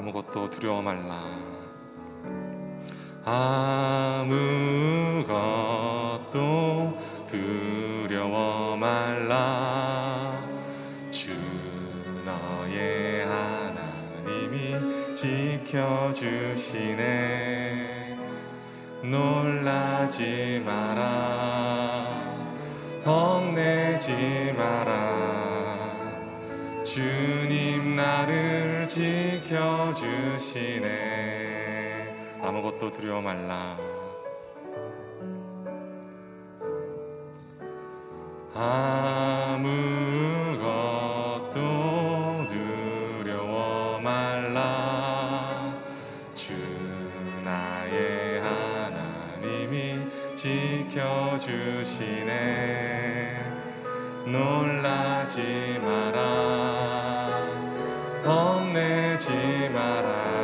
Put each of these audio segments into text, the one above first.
아무것도 두려워 말라. 아무것도 두려워 말라. 주 너의 하나님이 지켜주시네. 놀라지 마라. 겁내지 마라. 주님 나를 지 켜주시네. 아무것도 두려워 말라. 아무것도 두려워 말라. 주 나의 하나님이 지켜주시네. 놀라지 마라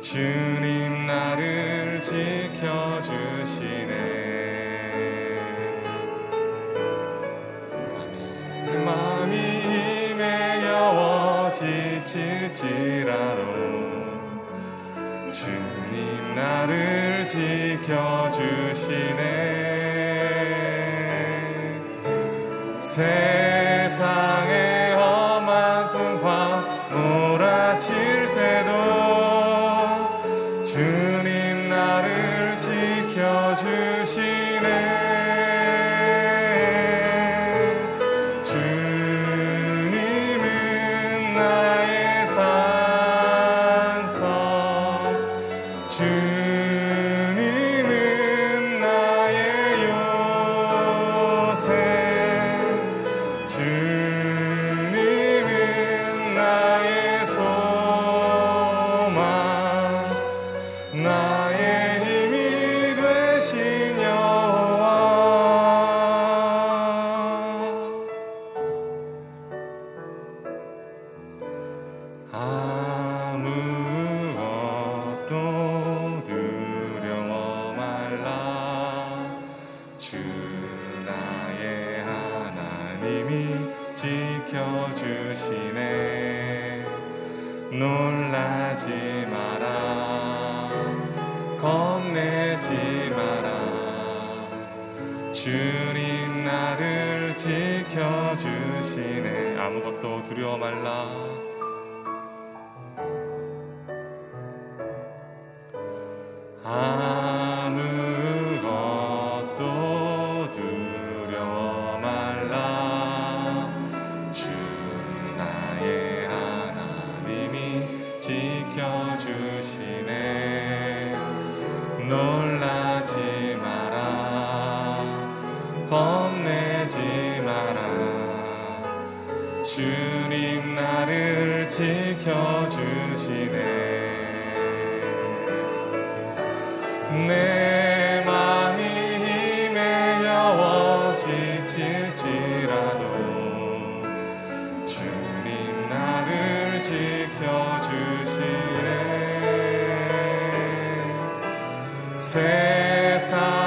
주님 나를 지켜주시네. 마음이 힘에 여워 지칠지라도 주님 나를 지켜주시네. 세 두려워 말라. 주 나의 하나님이 지켜주시네. 놀라지 마라. 겁내지 마라. 주님 나를 지켜주시네. 아무것도 두려워 말라 세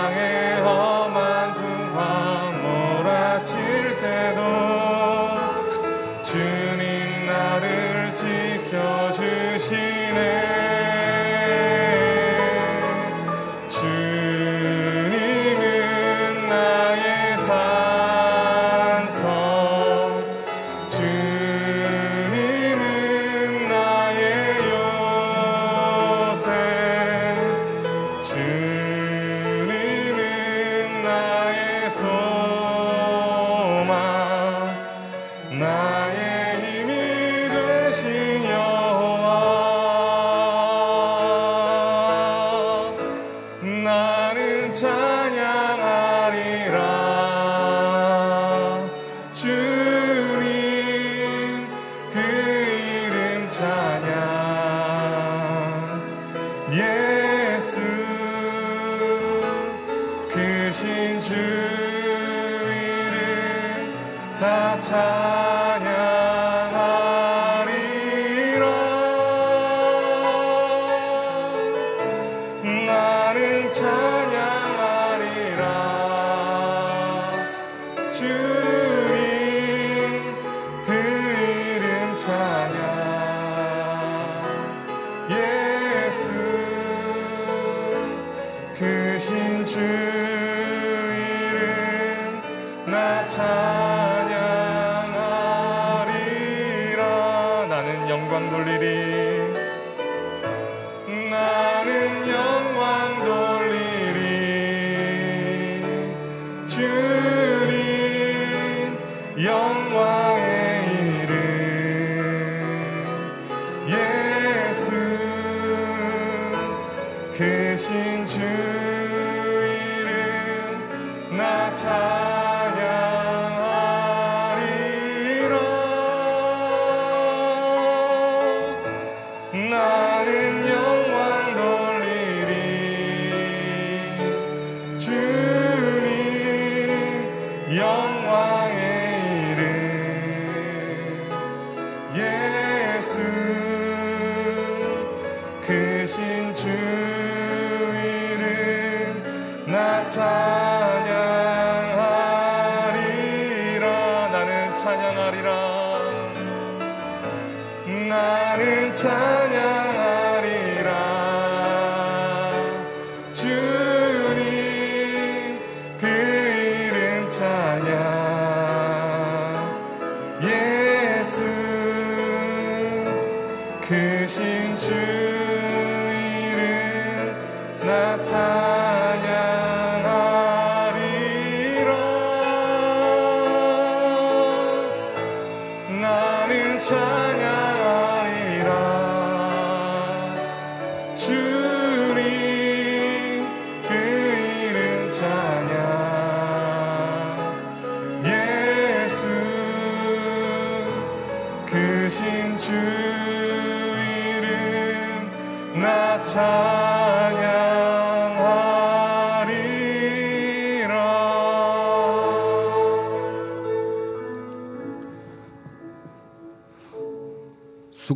to 찬양하리라. 나는 찬양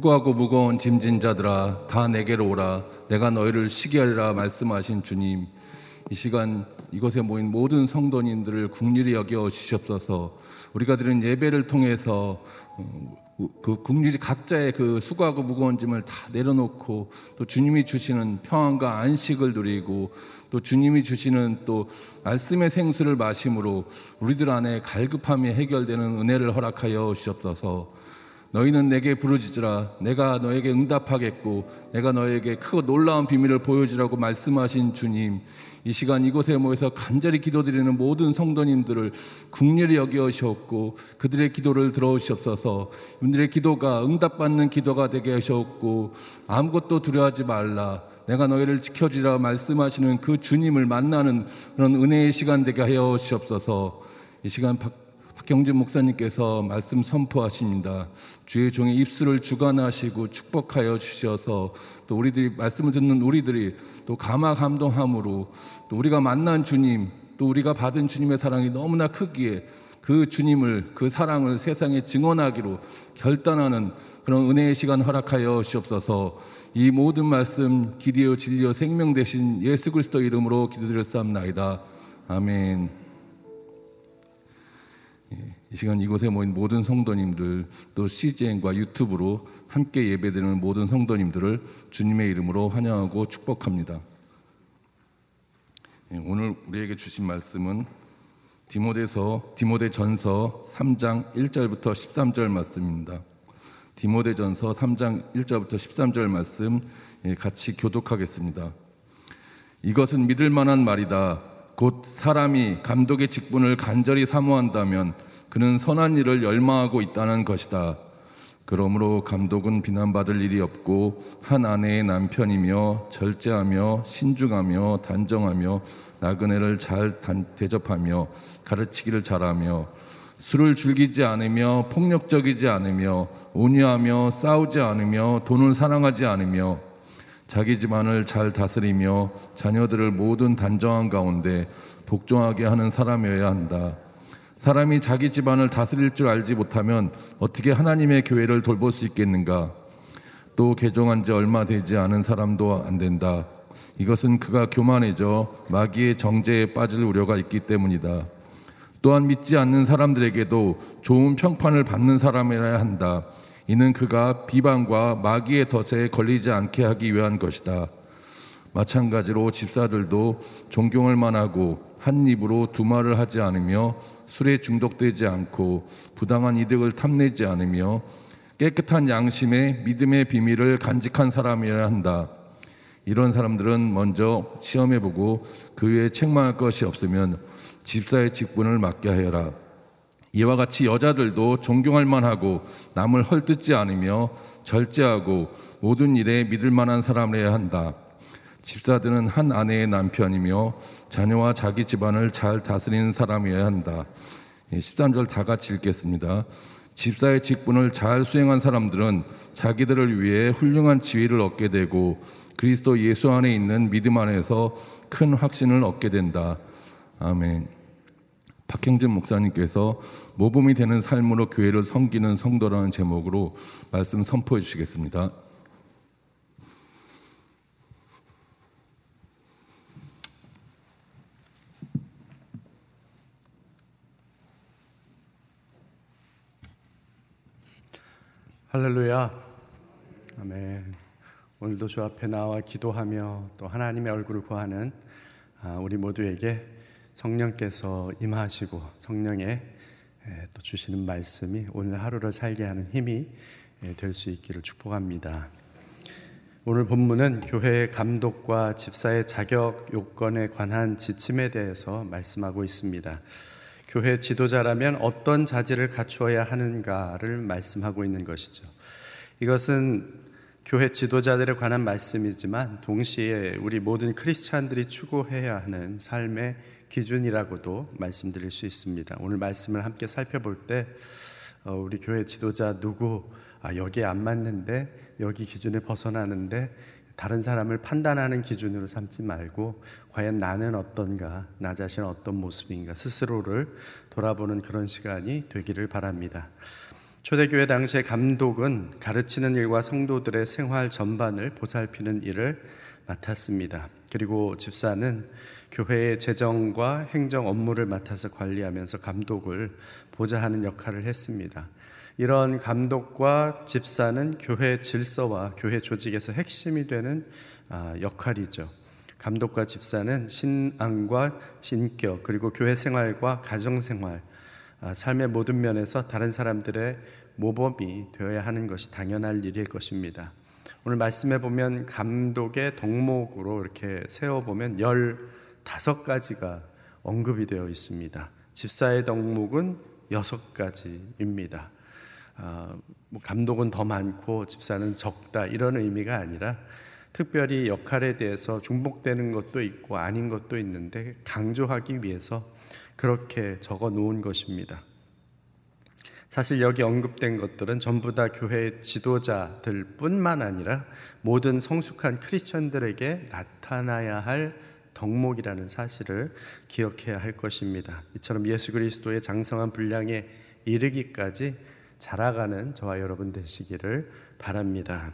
수고하고 무거운 짐진 자들아 다 내게로 오라. 내가 너희를 쉬게 하리라 말씀하신 주님. 이 시간 이곳에 모인 모든 성도님들을 국률이 여겨 주시옵소서. 우리가 드린 예배를 통해서 어, 그 국률이 각자의 그 수고하고 무거운 짐을 다 내려놓고 또 주님이 주시는 평안과 안식을 누리고 또 주님이 주시는 또 말씀의 생수를 마심으로 우리들 안에 갈급함이 해결되는 은혜를 허락하여 주시옵소서 너희는 내게 부르짖으라. 내가 너에게 응답하겠고 내가 너에게 크고 놀라운 비밀을 보여주라고 말씀하신 주님 이 시간 이곳에 모여서 간절히 기도드리는 모든 성도님들을 국률이 여기시옵고 그들의 기도를 들어오시옵소서. 이분들의 기도가 응답받는 기도가 되게 하시옵고 아무것도 두려워하지 말라. 내가 너희를 지켜주리라 말씀하시는 그 주님을 만나는 그런 은혜의 시간 되게 하여 주시옵소서. 이 시간 박 박경진 목사님께서 말씀 선포하십니다. 주의 종의 입술을 주관하시고 축복하여 주셔서 또 우리들이 말씀을 듣는 우리들이 또 감화 감동함으로 또 우리가 만난 주님 또 우리가 받은 주님의 사랑이 너무나 크기에 그 주님을 그 사랑을 세상에 증언하기로 결단하는 그런 은혜의 시간 허락하여 주옵소서 이 모든 말씀 기리요 진리요 생명 되신 예수 그리스도 이름으로 기도드렸사옵나이다. 아멘. 이 시간 이곳에 모인 모든 성도님들 또 CGN과 유튜브로 함께 예배드리는 모든 성도님들을 주님의 이름으로 환영하고 축복합니다. 예, 오늘 우리에게 주신 말씀은 디모데서 디모데전서 3장 1절부터 13절 말씀입니다. 디모데전서 3장 1절부터 13절 말씀 예, 같이 교독하겠습니다. 이것은 믿을 만한 말이다. 곧 사람이 감독의 직분을 간절히 사모한다면 그는 선한 일을 열망하고 있다는 것이다. 그러므로 감독은 비난받을 일이 없고 한 아내의 남편이며 절제하며 신중하며 단정하며 나그네를 잘 단- 대접하며 가르치기를 잘하며 술을 즐기지 않으며 폭력적이지 않으며 온유하며 싸우지 않으며 돈을 사랑하지 않으며 자기 집안을 잘 다스리며 자녀들을 모든 단정한 가운데 복종하게 하는 사람이어야 한다. 사람이 자기 집안을 다스릴 줄 알지 못하면 어떻게 하나님의 교회를 돌볼 수 있겠는가? 또 개종한 지 얼마 되지 않은 사람도 안 된다. 이것은 그가 교만해져 마귀의 정죄에 빠질 우려가 있기 때문이다. 또한 믿지 않는 사람들에게도 좋은 평판을 받는 사람이라야 한다. 이는 그가 비방과 마귀의 덫에 걸리지 않게 하기 위한 것이다. 마찬가지로 집사들도 존경을 만하고 한 입으로 두 말을 하지 않으며 술에 중독되지 않고 부당한 이득을 탐내지 않으며 깨끗한 양심의 믿음의 비밀을 간직한 사람이어야 한다. 이런 사람들은 먼저 시험해 보고 그 외에 책망할 것이 없으면 집사의 직분을 맡게 하여라. 이와 같이 여자들도 존경할 만하고 남을 헐뜯지 않으며 절제하고 모든 일에 믿을 만한 사람이어야 한다. 집사들은 한 아내의 남편이며 자녀와 자기 집안을 잘 다스리는 사람이어야 한다. 13절 다 같이 읽겠습니다. 집사의 직분을 잘 수행한 사람들은 자기들을 위해 훌륭한 지위를 얻게 되고 그리스도 예수 안에 있는 믿음 안에서 큰 확신을 얻게 된다. 아멘. 박형준 목사님께서 모범이 되는 삶으로 교회를 섬기는 성도라는 제목으로 말씀 선포해 주시겠습니다. 할렐루야. 아멘. 오늘도 주 앞에 나와 기도하며 또 하나님의 얼굴을 구하는 아, 우리 모두에게 성령께서 임하시고 성령의 또 주시는 말씀이 오늘 하루를 살게 하는 힘이 될 수 있기를 축복합니다. 오늘 본문은 교회의 감독과 집사의 자격 요건에 관한 지침에 대해서 말씀하고 있습니다. 교회 지도자라면 어떤 자질을 갖추어야 하는가를 말씀하고 있는 것이죠. 이것은 교회 지도자들에 관한 말씀이지만 동시에 우리 모든 크리스찬들이 추구해야 하는 삶의 기준이라고도 말씀드릴 수 있습니다. 오늘 말씀을 함께 살펴볼 때 어, 우리 교회 지도자 누구 아, 여기에 안 맞는데 여기 기준에 벗어나는데 다른 사람을 판단하는 기준으로 삼지 말고 과연 나는 어떤가, 나 자신 어떤 모습인가 스스로를 돌아보는 그런 시간이 되기를 바랍니다. 초대교회 당시의 감독은 가르치는 일과 성도들의 생활 전반을 보살피는 일을 맡았습니다. 그리고 집사는 교회의 재정과 행정 업무를 맡아서 관리하면서 감독을 보좌하는 역할을 했습니다. 이런 감독과 집사는 교회 질서와 교회 조직에서 핵심이 되는 아, 역할이죠. 감독과 집사는 신앙과 신격 그리고 교회 생활과 가정 생활 아, 삶의 모든 면에서 다른 사람들의 모범이 되어야 하는 것이 당연할 일일 것입니다. 오늘 말씀해 보면 감독의 덕목으로 이렇게 세워 보면 15가지가 언급이 되어 있습니다. 집사의 덕목은 6가지입니다. 아, 뭐 감독은 더 많고 집사는 적다 이런 의미가 아니라 특별히 역할에 대해서 중복되는 것도 있고 아닌 것도 있는데 강조하기 위해서 그렇게 적어 놓은 것입니다. 사실 여기 언급된 것들은 전부 다 교회 지도자들 뿐만 아니라 모든 성숙한 크리스천들에게 나타나야 할 덕목이라는 사실을 기억해야 할 것입니다. 이처럼 예수 그리스도의 장성한 분량에 이르기까지 자라가는 저와 여러분 되시기를 바랍니다.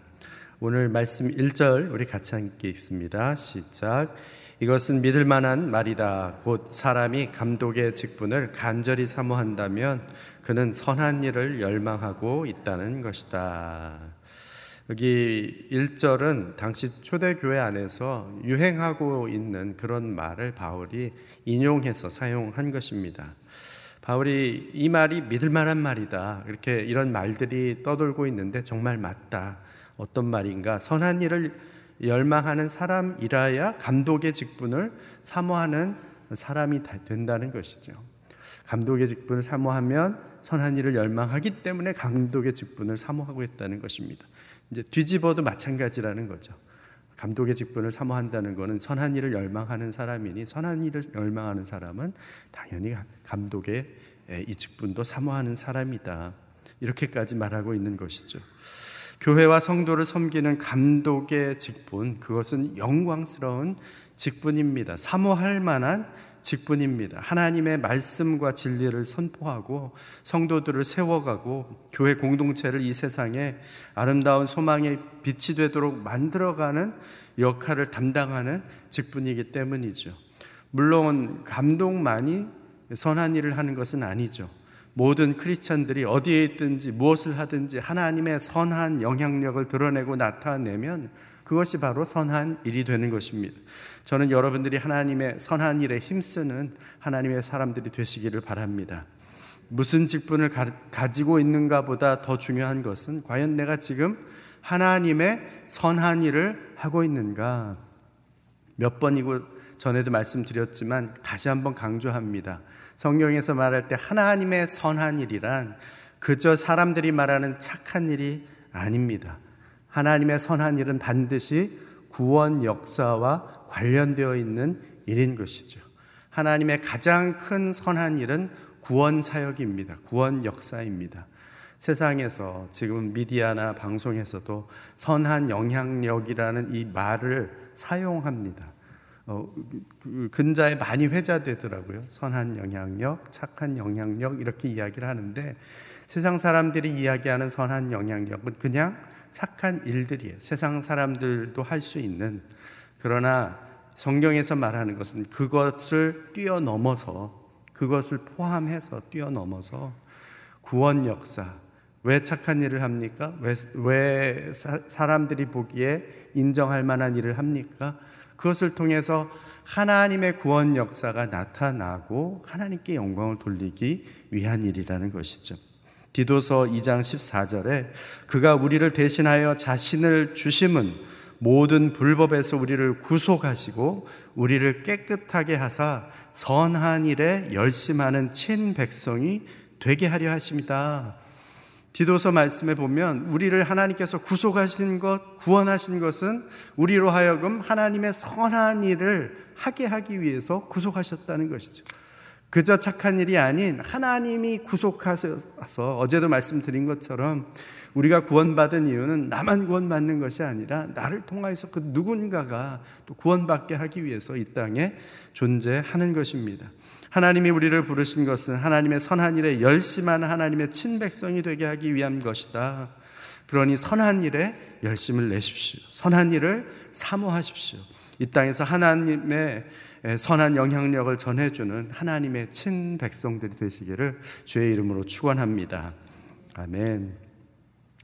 오늘 말씀 1절 우리 같이 함께 읽습니다. 시작. 이것은 믿을 만한 말이다. 곧 사람이 감독의 직분을 간절히 사모한다면 그는 선한 일을 열망하고 있다는 것이다. 여기 1절은 당시 초대교회 안에서 유행하고 있는 그런 말을 바울이 인용해서 사용한 것입니다. 바울이 이 말이 믿을 만한 말이다. 이렇게 이런 말들이 떠돌고 있는데 정말 맞다. 어떤 말인가? 선한 일을 열망하는 사람이라야 감독의 직분을 사모하는 사람이 된다는 것이죠. 감독의 직분을 사모하면 선한 일을 열망하기 때문에 감독의 직분을 사모하고 있다는 것입니다. 이제 뒤집어도 마찬가지라는 거죠. 감독의 직분을 사모한다는 것은 선한 일을 열망하는 사람이니 선한 일을 열망하는 사람은 당연히 감독의 이 직분도 사모하는 사람이다. 이렇게까지 말하고 있는 것이죠. 교회와 성도를 섬기는 감독의 직분, 그것은 영광스러운 직분입니다. 사모할 만한 직분입니다. 하나님의 말씀과 진리를 선포하고 성도들을 세워가고 교회 공동체를 이 세상에 아름다운 소망의 빛이 되도록 만들어가는 역할을 담당하는 직분이기 때문이죠. 물론 감동만이 선한 일을 하는 것은 아니죠. 모든 크리스천들이 어디에 있든지 무엇을 하든지 하나님의 선한 영향력을 드러내고 나타내면 그것이 바로 선한 일이 되는 것입니다. 저는 여러분들이 하나님의 선한 일에 힘쓰는 하나님의 사람들이 되시기를 바랍니다. 무슨 직분을 가, 지고 있는가 보다 더 중요한 것은 과연 내가 지금 하나님의 선한 일을 하고 있는가? 몇 번이고 전에도 말씀드렸지만 다시 한번 강조합니다. 성경에서 말할 때 하나님의 선한 일이란 그저 사람들이 말하는 착한 일이 아닙니다. 하나님의 선한 일은 반드시 구원 역사와 관련되어 있는 일인 것이죠. 하나님의 가장 큰 선한 일은 구원 사역입니다. 구원 역사입니다. 세상에서 지금 미디어나 방송에서도 선한 영향력이라는 이 말을 사용합니다. 어, 그 근자에 많이 회자되더라고요. 선한 영향력, 착한 영향력 이렇게 이야기를 하는데 세상 사람들이 이야기하는 선한 영향력은 그냥 착한 일들이에요. 세상 사람들도 할 수 있는 그러나 성경에서 말하는 것은 그것을 뛰어넘어서 그것을 포함해서 뛰어넘어서 구원 역사. 왜 착한 일을 합니까? 왜, 왜 사람들이 보기에 인정할 만한 일을 합니까? 그것을 통해서 하나님의 구원 역사가 나타나고 하나님께 영광을 돌리기 위한 일이라는 것이죠. 디도서 2장 14절에 그가 우리를 대신하여 자신을 주심은 모든 불법에서 우리를 구속하시고 우리를 깨끗하게 하사 선한 일에 열심하는 친 백성이 되게 하려 하십니다. 디도서 말씀에 보면 우리를 하나님께서 구속하신 것, 구원하신 것은 우리로 하여금 하나님의 선한 일을 하게 하기 위해서 구속하셨다는 것이죠. 그저 착한 일이 아닌 하나님이 구속하셔서 어제도 말씀드린 것처럼 우리가 구원받은 이유는 나만 구원받는 것이 아니라 나를 통하여서 그 누군가가 또 구원받게 하기 위해서 이 땅에 존재하는 것입니다. 하나님이 우리를 부르신 것은 하나님의 선한 일에 열심한 하나님의 친백성이 되게 하기 위한 것이다. 그러니 선한 일에 열심을 내십시오. 선한 일을 사모하십시오. 이 땅에서 하나님의 선한 영향력을 전해주는 하나님의 친 백성들이 되시기를 주의 이름으로 축원합니다. 아멘.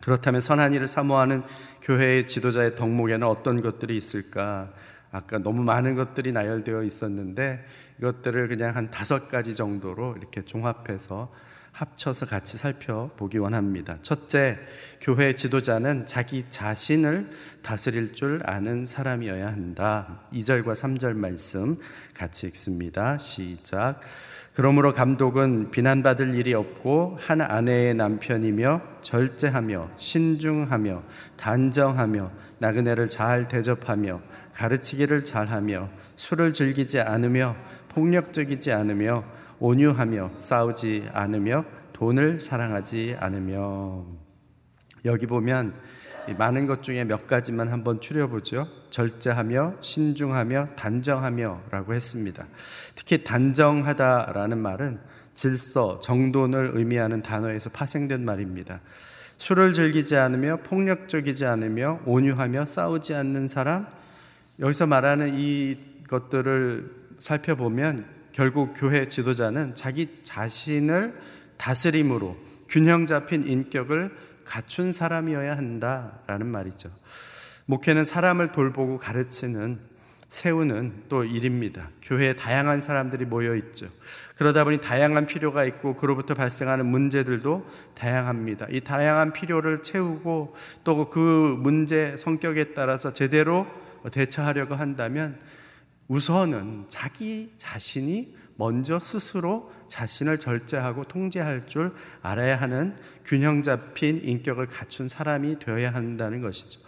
그렇다면 선한 일을 사모하는 교회의 지도자의 덕목에는 어떤 것들이 있을까? 아까 너무 많은 것들이 나열되어 있었는데 이것들을 그냥 한 다섯 가지 정도로 이렇게 종합해서 합쳐서 같이 살펴보기 원합니다. 첫째, 교회 지도자는 자기 자신을 다스릴 줄 아는 사람이어야 한다. 2절과 3절 말씀 같이 읽습니다. 시작. 그러므로 감독은 비난받을 일이 없고 한 아내의 남편이며 절제하며 신중하며 단정하며 나그네를 잘 대접하며 가르치기를 잘하며 술을 즐기지 않으며 폭력적이지 않으며 온유하며 싸우지 않으며 돈을 사랑하지 않으며 여기 보면 많은 것 중에 몇 가지만 한번 추려보죠. 절제하며 신중하며 단정하며라고 했습니다. 특히 단정하다라는 말은 질서, 정돈을 의미하는 단어에서 파생된 말입니다. 술을 즐기지 않으며 폭력적이지 않으며 온유하며 싸우지 않는 사람 여기서 말하는 이 것들을 살펴보면 결국 교회 지도자는 자기 자신을 다스림으로 균형 잡힌 인격을 갖춘 사람이어야 한다라는 말이죠. 목회는 사람을 돌보고 가르치는 세우는 또 일입니다. 교회에 다양한 사람들이 모여 있죠. 그러다 보니 다양한 필요가 있고 그로부터 발생하는 문제들도 다양합니다. 이 다양한 필요를 채우고 또 그 문제 성격에 따라서 제대로 대처하려고 한다면 우선은 자기 자신이 먼저 스스로 자신을 절제하고 통제할 줄 알아야 하는 균형 잡힌 인격을 갖춘 사람이 되어야 한다는 것이죠.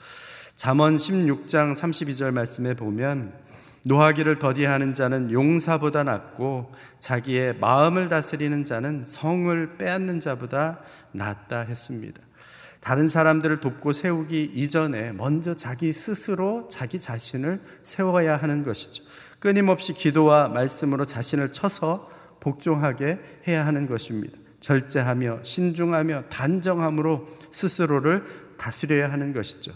잠언 16장 32절 말씀에 보면 노하기를 더디하는 자는 용사보다 낫고 자기의 마음을 다스리는 자는 성을 빼앗는 자보다 낫다 했습니다. 다른 사람들을 돕고 세우기 이전에 먼저 자기 스스로 자기 자신을 세워야 하는 것이죠. 끊임없이 기도와 말씀으로 자신을 쳐서 복종하게 해야 하는 것입니다. 절제하며 신중하며 단정함으로 스스로를 다스려야 하는 것이죠.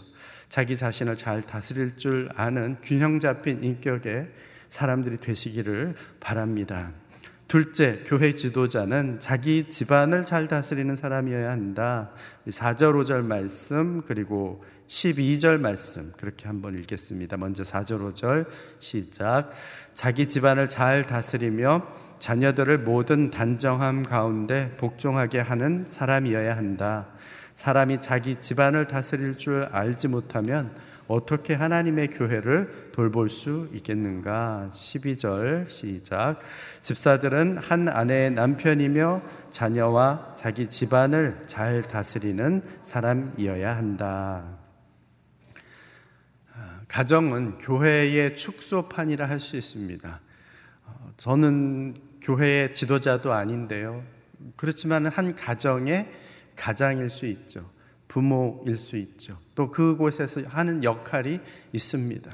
자기 자신을 잘 다스릴 줄 아는 균형 잡힌 인격의 사람들이 되시기를 바랍니다. 둘째, 교회 지도자는 자기 집안을 잘 다스리는 사람이어야 한다. 4절, 5절 말씀, 그리고 12절 말씀, 그렇게 한번 읽겠습니다. 먼저 4절, 5절, 시작. 자기 집안을 잘 다스리며 자녀들을 모든 단정함 가운데 복종하게 하는 사람이어야 한다. 사람이 자기 집안을 다스릴 줄 알지 못하면 어떻게 하나님의 교회를 돌볼 수 있겠는가? 12절 시작. 집사들은 한 아내의 남편이며 자녀와 자기 집안을 잘 다스리는 사람이어야 한다. 가정은 교회의 축소판이라 할 수 있습니다. 어, 저는 교회의 지도자도 아닌데요. 그렇지만 한 가정의 가장일 수 있죠. 부모일 수 있죠. 또 그곳에서 하는 역할이 있습니다.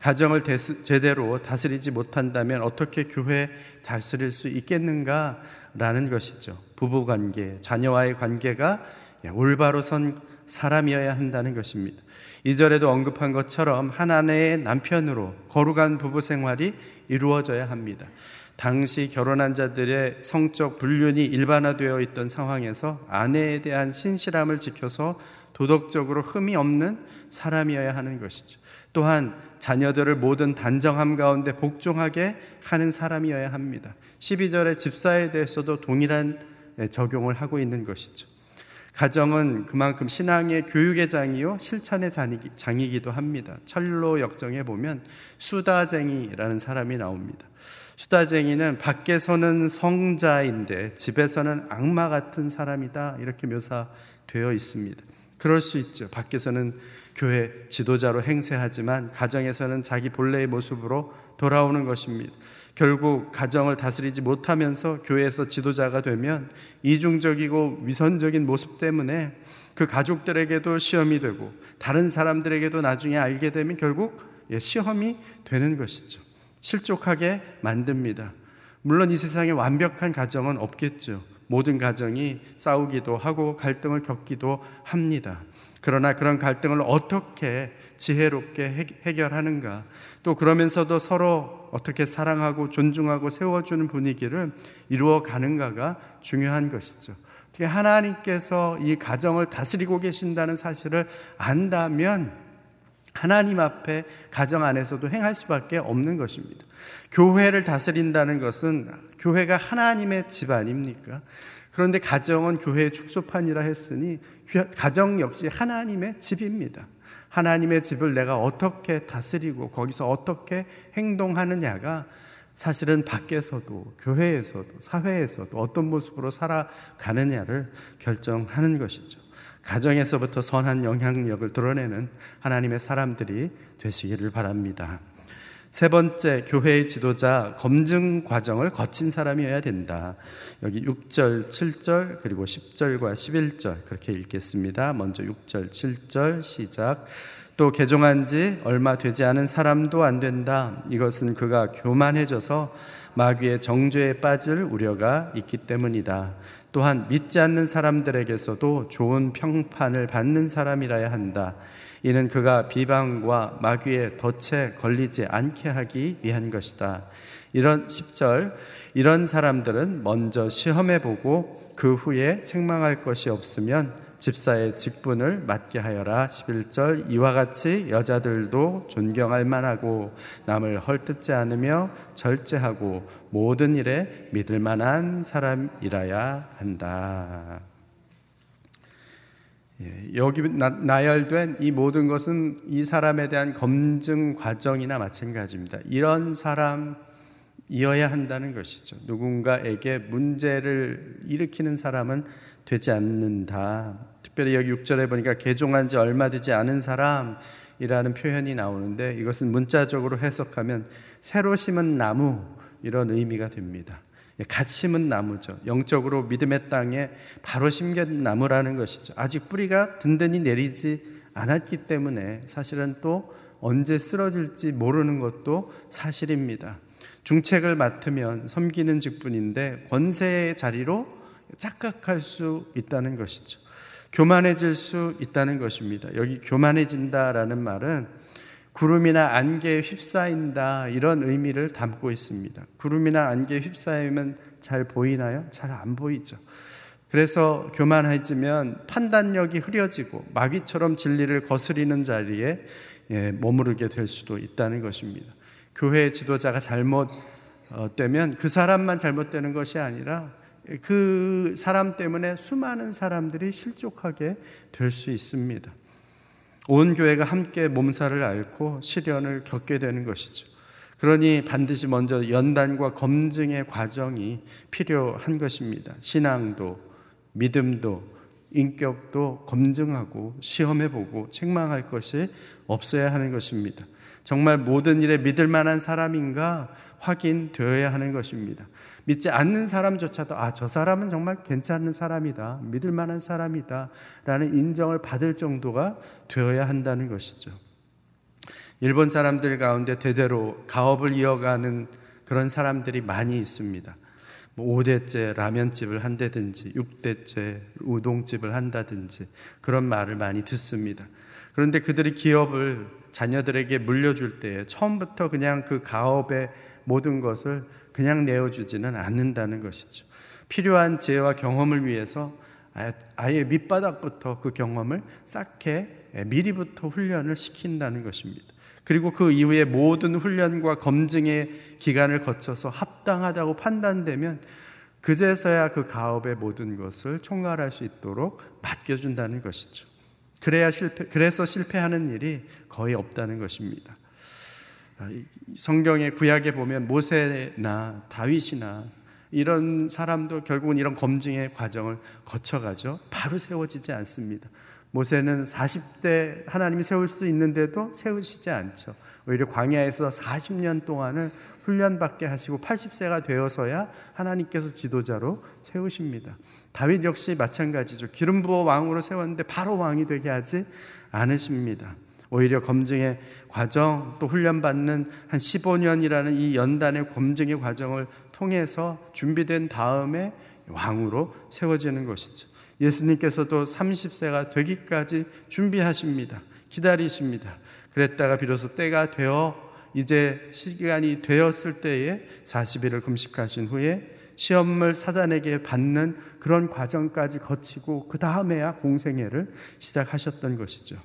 가정을 제대로 다스리지 못한다면 어떻게 교회 다스릴 수 있겠는가라는 것이죠. 부부 관계, 자녀와의 관계가 올바로 선 사람이어야 한다는 것입니다. 이절에도 언급한 것처럼 한 아내의 남편으로 거룩한 부부 생활이 이루어져야 합니다. 당시 결혼한 자들의 성적 불륜이 일반화되어 있던 상황에서 아내에 대한 신실함을 지켜서 도덕적으로 흠이 없는 사람이어야 하는 것이죠. 또한 자녀들을 모든 단정함 가운데 복종하게 하는 사람이어야 합니다. 12절의 집사에 대해서도 동일한 적용을 하고 있는 것이죠. 가정은 그만큼 신앙의 교육의 장이요 실천의 장이기도 합니다. 철로 역정에 보면 수다쟁이라는 사람이 나옵니다. 수다쟁이는 밖에서는 성자인데 집에서는 악마 같은 사람이다 이렇게 묘사되어 있습니다. 그럴 수 있죠. 밖에서는 교회 지도자로 행세하지만 가정에서는 자기 본래의 모습으로 돌아오는 것입니다. 결국 가정을 다스리지 못하면서 교회에서 지도자가 되면 이중적이고 위선적인 모습 때문에 그 가족들에게도 시험이 되고 다른 사람들에게도 나중에 알게 되면 결국 예, 시험이 되는 것이죠. 실족하게 만듭니다. 물론 이 세상에 완벽한 가정은 없겠죠. 모든 가정이 싸우기도 하고 갈등을 겪기도 합니다. 그러나 그런 갈등을 어떻게 지혜롭게 해결하는가, 또 그러면서도 서로 어떻게 사랑하고 존중하고 세워주는 분위기를 이루어 가는가가 중요한 것이죠. 하나님께서 이 가정을 다스리고 계신다는 사실을 안다면 하나님 앞에 가정 안에서도 행할 수밖에 없는 것입니다. 교회를 다스린다는 것은 교회가 하나님의 집 아닙니까? 그런데 가정은 교회의 축소판이라 했으니 가정 역시 하나님의 집입니다. 하나님의 집을 내가 어떻게 다스리고 거기서 어떻게 행동하느냐가 사실은 밖에서도 교회에서도 사회에서도 어떤 모습으로 살아가느냐를 결정하는 것이죠. 가정에서부터 선한 영향력을 드러내는 하나님의 사람들이 되시기를 바랍니다. 세 번째, 교회의 지도자 검증 과정을 거친 사람이어야 된다. 여기 6절, 7절, 그리고 10절과 11절 그렇게 읽겠습니다. 먼저 6절, 7절 시작. 또 개종한 지 얼마 되지 않은 사람도 안 된다. 이것은 그가 교만해져서 마귀의 정죄에 빠질 우려가 있기 때문이다. 또한 믿지 않는 사람들에게서도 좋은 평판을 받는 사람이라야 한다. 이는 그가 비방과 마귀의 덫에 걸리지 않게 하기 위한 것이다. 이런 10절, 이런 사람들은 먼저 시험해 보고 그 후에 책망할 것이 없으면 집사의 직분을 맡게 하여라. 11절 이와 같이 여자들도 존경할 만하고 남을 헐뜯지 않으며 절제하고 모든 일에 믿을 만한 사람이라야 한다. 예, 여기 나열된 이 모든 것은 이 사람에 대한 검증 과정이나 마찬가지입니다. 이런 사람이어야 한다는 것이죠. 누군가에게 문제를 일으키는 사람은 되지 않는다. 특별히 여기 6절에 보니까 개종한 지 얼마 되지 않은 사람이라는 표현이 나오는데 이것은 문자적으로 해석하면 새로 심은 나무 이런 의미가 됩니다. 갓 심은 나무죠. 영적으로 믿음의 땅에 바로 심겨진 나무라는 것이죠. 아직 뿌리가 든든히 내리지 않았기 때문에 사실은 또 언제 쓰러질지 모르는 것도 사실입니다. 중책을 맡으면 섬기는 직분인데 권세의 자리로 착각할 수 있다는 것이죠. 교만해질 수 있다는 것입니다. 여기 교만해진다라는 말은 구름이나 안개에 휩싸인다 이런 의미를 담고 있습니다. 구름이나 안개에 휩싸이면 잘 보이나요? 잘 안 보이죠. 그래서 교만해지면 판단력이 흐려지고 마귀처럼 진리를 거스리는 자리에 예, 머무르게 될 수도 있다는 것입니다. 교회 지도자가 잘못 되면 그 사람만 잘못되는 것이 아니라 그 사람 때문에 수많은 사람들이 실족하게 될 수 있습니다. 온 교회가 함께 몸살을 앓고 시련을 겪게 되는 것이죠. 그러니 반드시 먼저 연단과 검증의 과정이 필요한 것입니다. 신앙도, 믿음도, 인격도 검증하고 시험해보고 책망할 것이 없어야 하는 것입니다. 정말 모든 일에 믿을 만한 사람인가 확인되어야 하는 것입니다. 믿지 않는 사람조차도 아, 저 사람은 정말 괜찮은 사람이다. 믿을 만한 사람이다. 라는 인정을 받을 정도가 되어야 한다는 것이죠. 일본 사람들 가운데 대대로 가업을 이어가는 그런 사람들이 많이 있습니다. 5대째 뭐 라면집을 한다든지 6대째 우동집을 한다든지 그런 말을 많이 듣습니다. 그런데 그들이 기업을 자녀들에게 물려줄 때 처음부터 그냥 그 가업의 모든 것을 그냥 내어주지는 않는다는 것이죠. 필요한 지혜와 경험을 위해서 아예 밑바닥부터 그 경험을 쌓게 미리부터 훈련을 시킨다는 것입니다. 그리고 그 이후에 모든 훈련과 검증의 기간을 거쳐서 합당하다고 판단되면 그제서야 그 가업의 모든 것을 총괄할 수 있도록 맡겨준다는 것이죠. 그래야 실패, 그래서 실패하는 일이 거의 없다는 것입니다. 아, 성경의 구약에 보면 모세나 다윗이나 이런 사람도 결국은 이런 검증의 과정을 거쳐가죠. 바로 세워지지 않습니다. 모세는 40대 하나님이 세울 수 있는데도 세우시지 않죠. 오히려 광야에서 40년 동안을 훈련받게 하시고 80세가 되어서야 하나님께서 지도자로 세우십니다. 다윗 역시 마찬가지죠. 기름 부어 왕으로 세웠는데 바로 왕이 되게 하지 않으십니다. 오히려 검증의 과정 또 훈련받는 한 15년이라는 이 연단의 검증의 과정을 통해서 준비된 다음에 왕으로 세워지는 것이죠. 예수님께서도 30세가 되기까지 준비하십니다. 기다리십니다. 그랬다가 비로소 때가 되어 이제 시간이 되었을 때에 40일을 금식하신 후에 시험을 사단에게 받는 그런 과정까지 거치고 그 다음에야 공생애를 시작하셨던 것이죠.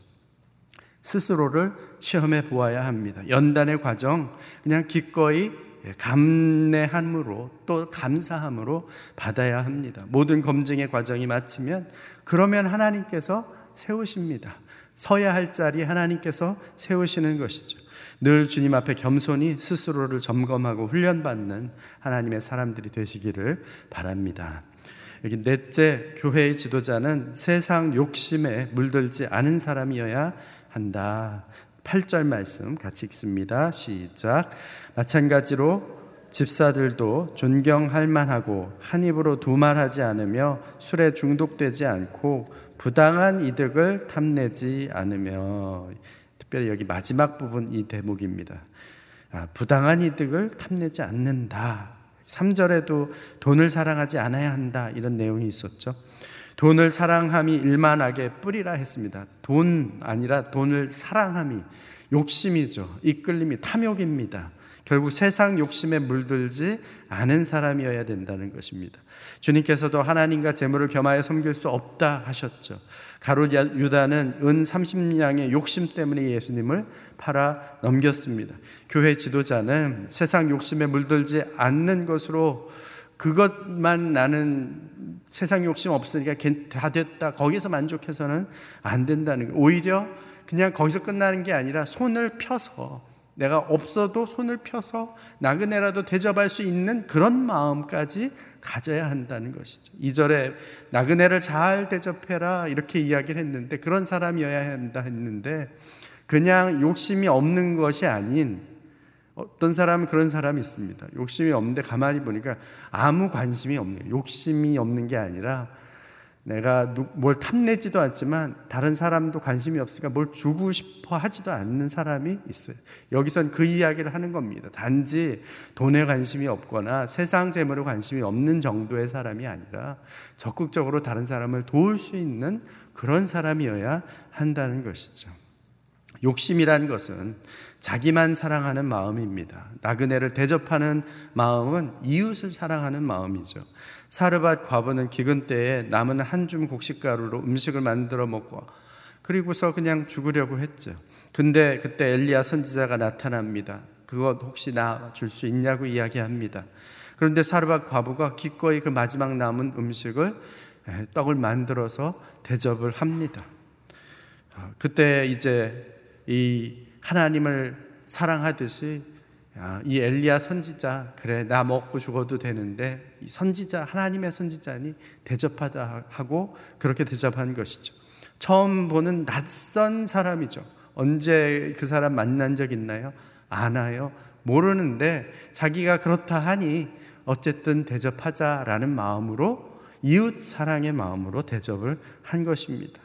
스스로를 시험해 보아야 합니다. 연단의 과정 그냥 기꺼이 감내함으로 또 감사함으로 받아야 합니다. 모든 검증의 과정이 마치면 그러면 하나님께서 세우십니다. 서야 할 자리 하나님께서 세우시는 것이죠. 늘 주님 앞에 겸손히 스스로를 점검하고 훈련받는 하나님의 사람들이 되시기를 바랍니다. 여기 넷째 교회의 지도자는 세상 욕심에 물들지 않은 사람이어야 한다. 8절 말씀 같이 읽습니다. 시작. 마찬가지로 집사들도 존경할 만하고 한 입으로 두말하지 않으며 술에 중독되지 않고 부당한 이득을 탐내지 않으며 특별히 여기 마지막 부분 이 대목입니다. 아, 부당한 이득을 탐내지 않는다. 3절에도 돈을 사랑하지 않아야 한다. 이런 내용이 있었죠. 돈을 사랑함이 일만하게 뿌리라 했습니다. 돈 아니라 돈을 사랑함이 욕심이죠. 이끌림이 탐욕입니다. 결국 세상 욕심에 물들지 않은 사람이어야 된다는 것입니다. 주님께서도 하나님과 재물을 겸하여 섬길 수 없다 하셨죠. 가롯 유다는 은 30냥의 욕심 때문에 예수님을 팔아 넘겼습니다. 교회 지도자는 세상 욕심에 물들지 않는 것으로 그것만 나는 세상 욕심 없으니까 다 됐다. 거기서 만족해서는 안 된다는 거예요. 오히려 그냥 거기서 끝나는 게 아니라 손을 펴서 내가 없어도 손을 펴서 나그네라도 대접할 수 있는 그런 마음까지 가져야 한다는 것이죠. 2절에 나그네를 잘 대접해라 이렇게 이야기를 했는데 그런 사람이어야 한다 했는데 그냥 욕심이 없는 것이 아닌 어떤 사람은 그런 사람이 있습니다. 욕심이 없는데 가만히 보니까 아무 관심이 없는 욕심이 없는 게 아니라 내가 뭘 탐내지도 않지만 다른 사람도 관심이 없으니까 뭘 주고 싶어 하지도 않는 사람이 있어요. 여기선 그 이야기를 하는 겁니다. 단지 돈에 관심이 없거나 세상 재물에 관심이 없는 정도의 사람이 아니라 적극적으로 다른 사람을 도울 수 있는 그런 사람이어야 한다는 것이죠. 욕심이란 것은 자기만 사랑하는 마음입니다. 나그네를 대접하는 마음은 이웃을 사랑하는 마음이죠. 사르밧 과부는 기근 때에 남은 한 줌 곡식가루로 음식을 만들어 먹고 그리고서 그냥 죽으려고 했죠. 근데 그때 엘리야 선지자가 나타납니다. 그것 혹시 나 줄 수 있냐고 이야기합니다. 그런데 사르밧 과부가 기꺼이 그 마지막 남은 음식을 떡을 만들어서 대접을 합니다. 아, 그때 이제 이 하나님을 사랑하듯이 이 엘리야 선지자 그래 나 먹고 죽어도 되는데 선지자 하나님의 선지자니 대접하다 하고 그렇게 대접한 것이죠. 처음 보는 낯선 사람이죠. 언제 그 사람 만난 적 있나요? 아나요? 모르는데 자기가 그렇다 하니 어쨌든 대접하자라는 마음으로 이웃 사랑의 마음으로 대접을 한 것입니다.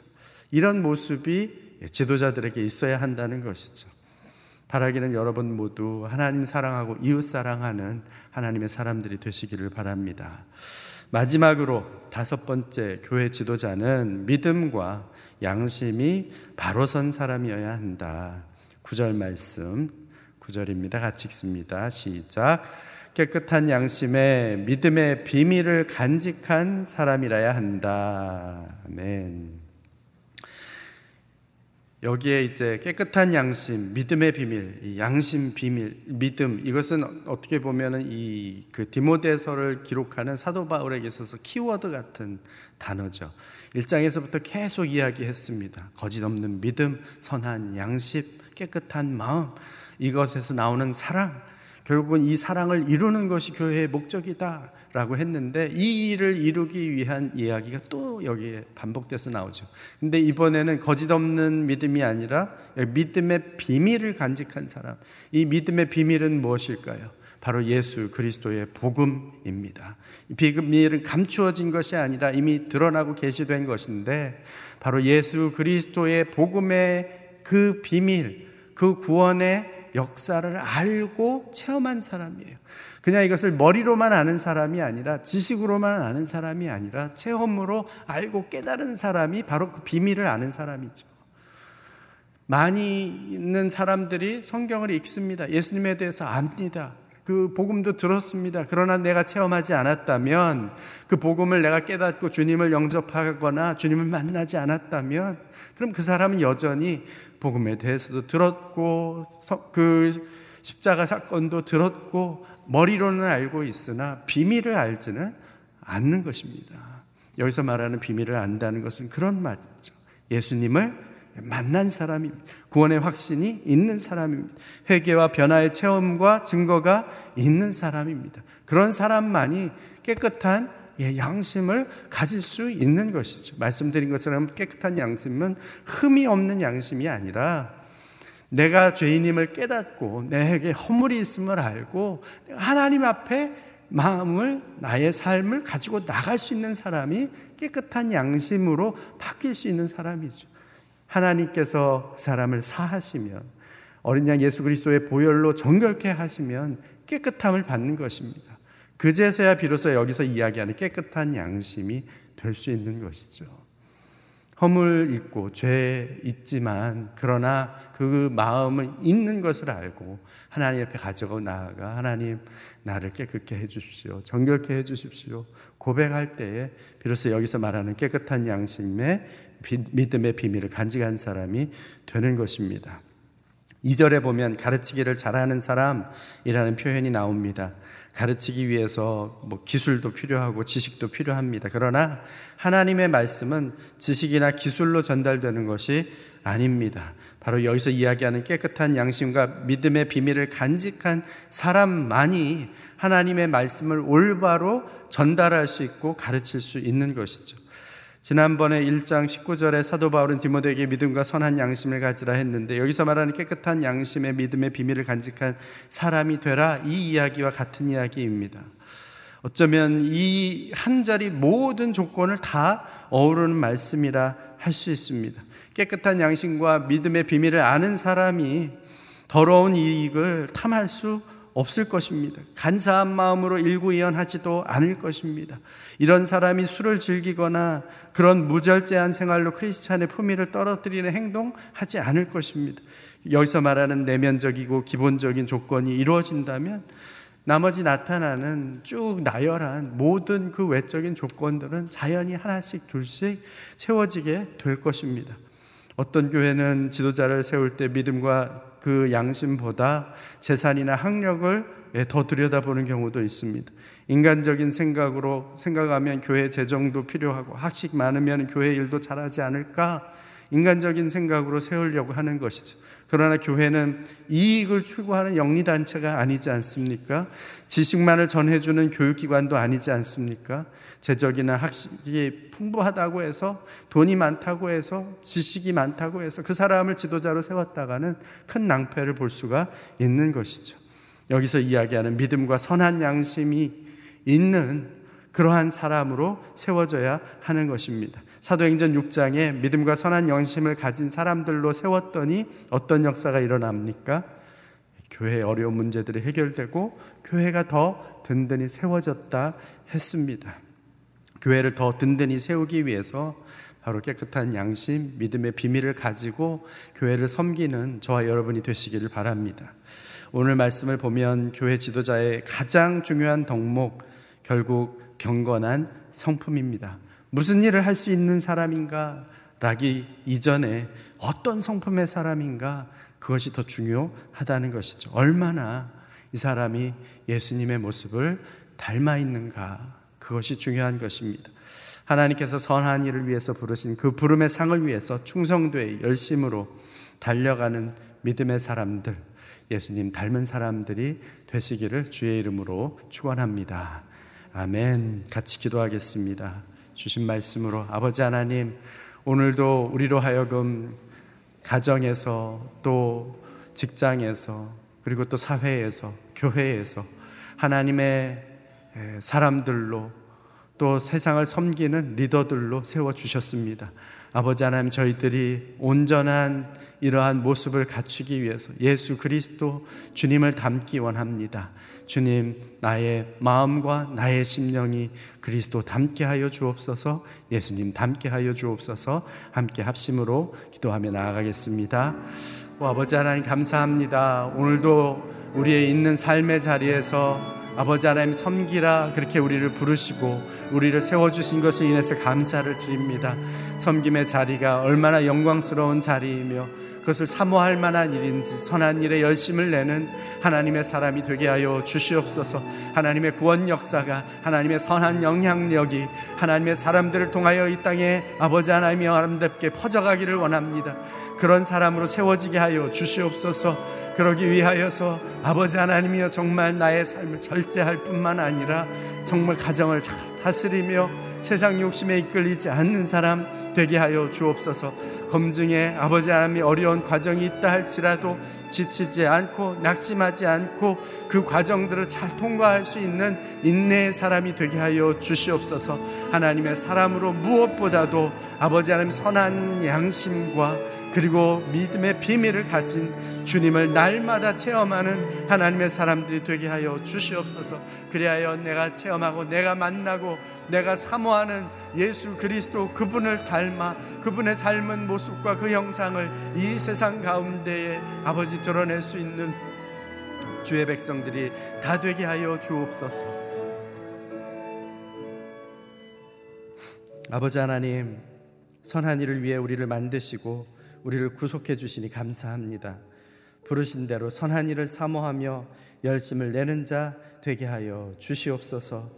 이런 모습이 지도자들에게 있어야 한다는 것이죠. 바라기는 여러분 모두 하나님 사랑하고 이웃 사랑하는 하나님의 사람들이 되시기를 바랍니다. 마지막으로 다섯 번째 교회 지도자는 믿음과 양심이 바로 선 사람이어야 한다. 구절 말씀, 구절입니다. 같이 읽습니다. 시작. 깨끗한 양심에 믿음의 비밀을 간직한 사람이라야 한다. 아멘. 여기에 이제 깨끗한 양심, 믿음의 비밀, 양심 비밀, 믿음 이것은 어떻게 보면은 이 그 디모데서를 기록하는 사도 바울에게 있어서 키워드 같은 단어죠. 1장에서부터 계속 이야기했습니다. 거짓 없는 믿음, 선한 양심, 깨끗한 마음, 이것에서 나오는 사랑, 결국은 이 사랑을 이루는 것이 교회의 목적이다. 라고 했는데 이 일을 이루기 위한 이야기가 또 여기에 반복돼서 나오죠. 근데 이번에는 거짓 없는 믿음이 아니라 믿음의 비밀을 간직한 사람. 이 믿음의 비밀은 무엇일까요? 바로 예수 그리스도의 복음입니다. 이 비밀은 감추어진 것이 아니라 이미 드러나고 계시된 것인데 바로 예수 그리스도의 복음의 그 비밀, 그 구원의 역사를 알고 체험한 사람이에요. 그냥 이것을 머리로만 아는 사람이 아니라 지식으로만 아는 사람이 아니라 체험으로 알고 깨달은 사람이 바로 그 비밀을 아는 사람이죠. 많이 있는 사람들이 성경을 읽습니다. 예수님에 대해서 압니다. 그 복음도 들었습니다. 그러나 내가 체험하지 않았다면 그 복음을 내가 깨닫고 주님을 영접하거나 주님을 만나지 않았다면 그럼 그 사람은 여전히 복음에 대해서도 들었고 그 십자가 사건도 들었고 머리로는 알고 있으나 비밀을 알지는 않는 것입니다. 여기서 말하는 비밀을 안다는 것은 그런 말이죠. 예수님을 만난 사람입니다. 구원의 확신이 있는 사람입니다. 회개와 변화의 체험과 증거가 있는 사람입니다. 그런 사람만이 깨끗한 예, 양심을 가질 수 있는 것이죠. 말씀드린 것처럼 깨끗한 양심은 흠이 없는 양심이 아니라 내가 죄인임을 깨닫고 내게 허물이 있음을 알고 하나님 앞에 마음을 나의 삶을 가지고 나갈 수 있는 사람이 깨끗한 양심으로 바뀔 수 있는 사람이죠. 하나님께서 그 사람을 사하시면 어린 양 예수 그리스도의 보혈로 정결케 하시면 깨끗함을 받는 것입니다. 그제서야 비로소 여기서 이야기하는 깨끗한 양심이 될 수 있는 것이죠. 허물 있고 죄 있지만 그러나 그 마음은 있는 것을 알고 하나님 앞에 가져고 나아가 하나님 나를 깨끗게 해 주십시오. 정결케 해 주십시오. 고백할 때에 비로소 여기서 말하는 깨끗한 양심의 믿음의 비밀을 간직한 사람이 되는 것입니다. 2절에 보면 가르치기를 잘하는 사람이라는 표현이 나옵니다. 가르치기 위해서 뭐 기술도 필요하고 지식도 필요합니다. 그러나 하나님의 말씀은 지식이나 기술로 전달되는 것이 아닙니다. 바로 여기서 이야기하는 깨끗한 양심과 믿음의 비밀을 간직한 사람만이 하나님의 말씀을 올바로 전달할 수 있고 가르칠 수 있는 것이죠. 지난번에 1장 19절에 사도 바울은 디모데에게 믿음과 선한 양심을 가지라 했는데 여기서 말하는 깨끗한 양심의 믿음의 비밀을 간직한 사람이 되라 이 이야기와 같은 이야기입니다. 어쩌면 이 한 자리 모든 조건을 다 어우르는 말씀이라 할 수 있습니다. 깨끗한 양심과 믿음의 비밀을 아는 사람이 더러운 이익을 탐할 수 없을 것입니다. 간사한 마음으로 일구이연하지도 않을 것입니다. 이런 사람이 술을 즐기거나 그런 무절제한 생활로 크리스찬의 품위를 떨어뜨리는 행동 하지 않을 것입니다. 여기서 말하는 내면적이고 기본적인 조건이 이루어진다면 나머지 나타나는 쭉 나열한 모든 그 외적인 조건들은 자연히 하나씩 둘씩 채워지게 될 것입니다. 어떤 교회는 지도자를 세울 때 믿음과 그 양심보다 재산이나 학력을 예, 더 들여다보는 경우도 있습니다. 인간적인 생각으로 생각하면 교회 재정도 필요하고 학식 많으면 교회 일도 잘하지 않을까 인간적인 생각으로 세우려고 하는 것이죠. 그러나 교회는 이익을 추구하는 영리단체가 아니지 않습니까? 지식만을 전해주는 교육기관도 아니지 않습니까? 재적이나 학식이 풍부하다고 해서 돈이 많다고 해서 지식이 많다고 해서 그 사람을 지도자로 세웠다가는 큰 낭패를 볼 수가 있는 것이죠. 여기서 이야기하는 믿음과 선한 양심이 있는 그러한 사람으로 세워져야 하는 것입니다. 사도행전 6장에 믿음과 선한 영심을 가진 사람들로 세웠더니 어떤 역사가 일어납니까? 교회의 어려운 문제들이 해결되고 교회가 더 든든히 세워졌다 했습니다. 교회를 더 든든히 세우기 위해서 바로 깨끗한 양심, 믿음의 비밀을 가지고 교회를 섬기는 저와 여러분이 되시기를 바랍니다. 오늘 말씀을 보면 교회 지도자의 가장 중요한 덕목, 결국 경건한 성품입니다. 무슨 일을 할 수 있는 사람인가? 라기 이전에 어떤 성품의 사람인가? 그것이 더 중요하다는 것이죠. 얼마나 이 사람이 예수님의 모습을 닮아 있는가? 그것이 중요한 것입니다. 하나님께서 선한 일을 위해서 부르신 그 부름의 상을 위해서 충성되이 열심으로 달려가는 믿음의 사람들, 예수님 닮은 사람들이 되시기를 주의 이름으로 축원합니다. 아멘. 같이 기도하겠습니다. 주신 말씀으로 아버지 하나님 오늘도 우리로 하여금 가정에서 또 직장에서 그리고 또 사회에서 교회에서 하나님의 사람들로 또 세상을 섬기는 리더들로 세워 주셨습니다. 아버지 하나님 저희들이 온전한 이러한 모습을 갖추기 위해서 예수 그리스도 주님을 닮기 원합니다. 주님, 나의 마음과 나의 심령이 그리스도 닮게 하여 주옵소서, 예수님 닮게 하여 주옵소서, 함께 합심으로 기도하며 나아가겠습니다. 오, 아버지 하나님 감사합니다. 오늘도 우리의 있는 삶의 자리에서 아버지 하나님 섬기라 그렇게 우리를 부르시고 우리를 세워주신 것을 인해서 감사를 드립니다. 섬김의 자리가 얼마나 영광스러운 자리이며 그것을 사모할 만한 일인지 선한 일에 열심을 내는 하나님의 사람이 되게 하여 주시옵소서. 하나님의 구원 역사가 하나님의 선한 영향력이 하나님의 사람들을 통하여 이 땅에 아버지 하나님의 아름답게 퍼져가기를 원합니다. 그런 사람으로 세워지게 하여 주시옵소서. 그러기 위하여서 아버지 하나님이여 정말 나의 삶을 절제할 뿐만 아니라 정말 가정을 잘 다스리며 세상 욕심에 이끌리지 않는 사람 되게 하여 주옵소서. 검증에 아버지 하나님이 어려운 과정이 있다 할지라도 지치지 않고 낙심하지 않고 그 과정들을 잘 통과할 수 있는 인내의 사람이 되게 하여 주시옵소서. 하나님의 사람으로 무엇보다도 아버지 하나님 선한 양심과 그리고 믿음의 비밀을 가진 주님을 날마다 체험하는 하나님의 사람들이 되게 하여 주시옵소서. 그리하여 내가 체험하고 내가 만나고 내가 사모하는 예수 그리스도 그분을 닮아 그분의 닮은 모습과 그 형상을 이 세상 가운데에 아버지 드러낼 수 있는 주의 백성들이 다 되게 하여 주옵소서. 아버지 하나님 선한 일을 위해 우리를 만드시고 우리를 구속해 주시니 감사합니다. 부르신 대로 선한 일을 사모하며 열심을 내는 자 되게 하여 주시옵소서.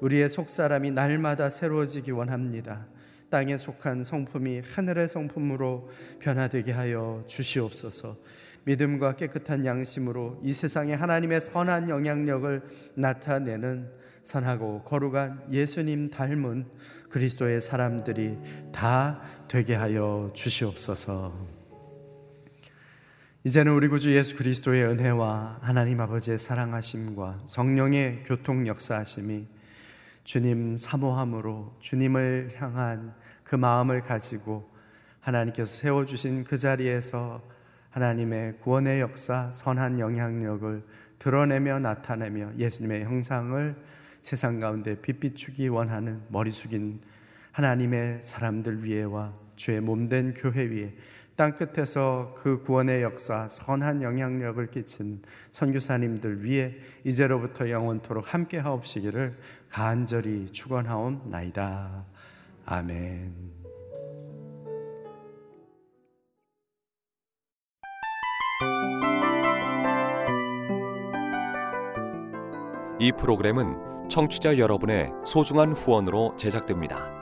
우리의 속사람이 날마다 새로워지기 원합니다. 땅에 속한 성품이 하늘의 성품으로 변화되게 하여 주시옵소서. 믿음과 깨끗한 양심으로 이 세상에 하나님의 선한 영향력을 나타내는 선하고 거룩한 예수님 닮은 그리스도의 사람들이 다 되게 하여 주시옵소서. 이제는 우리 구주 예수 그리스도의 은혜와 하나님 아버지의 사랑하심과 성령의 교통 역사하심이 주님 사모함으로 주님을 향한 그 마음을 가지고 하나님께서 세워주신 그 자리에서 하나님의 구원의 역사, 선한 영향력을 드러내며 나타내며 예수님의 형상을 세상 가운데 빛비추기 원하는 머리 숙인 하나님의 사람들 위에와 주의 몸된 교회 위에 땅 끝에서 그 구원의 역사, 선한 영향력을 끼친 선교사님들 위해 이제로부터 영원토록 함께 하옵시기를 간절히 축원하옵나이다. 아멘. 이 프로그램은 청취자 여러분의 소중한 후원으로 제작됩니다.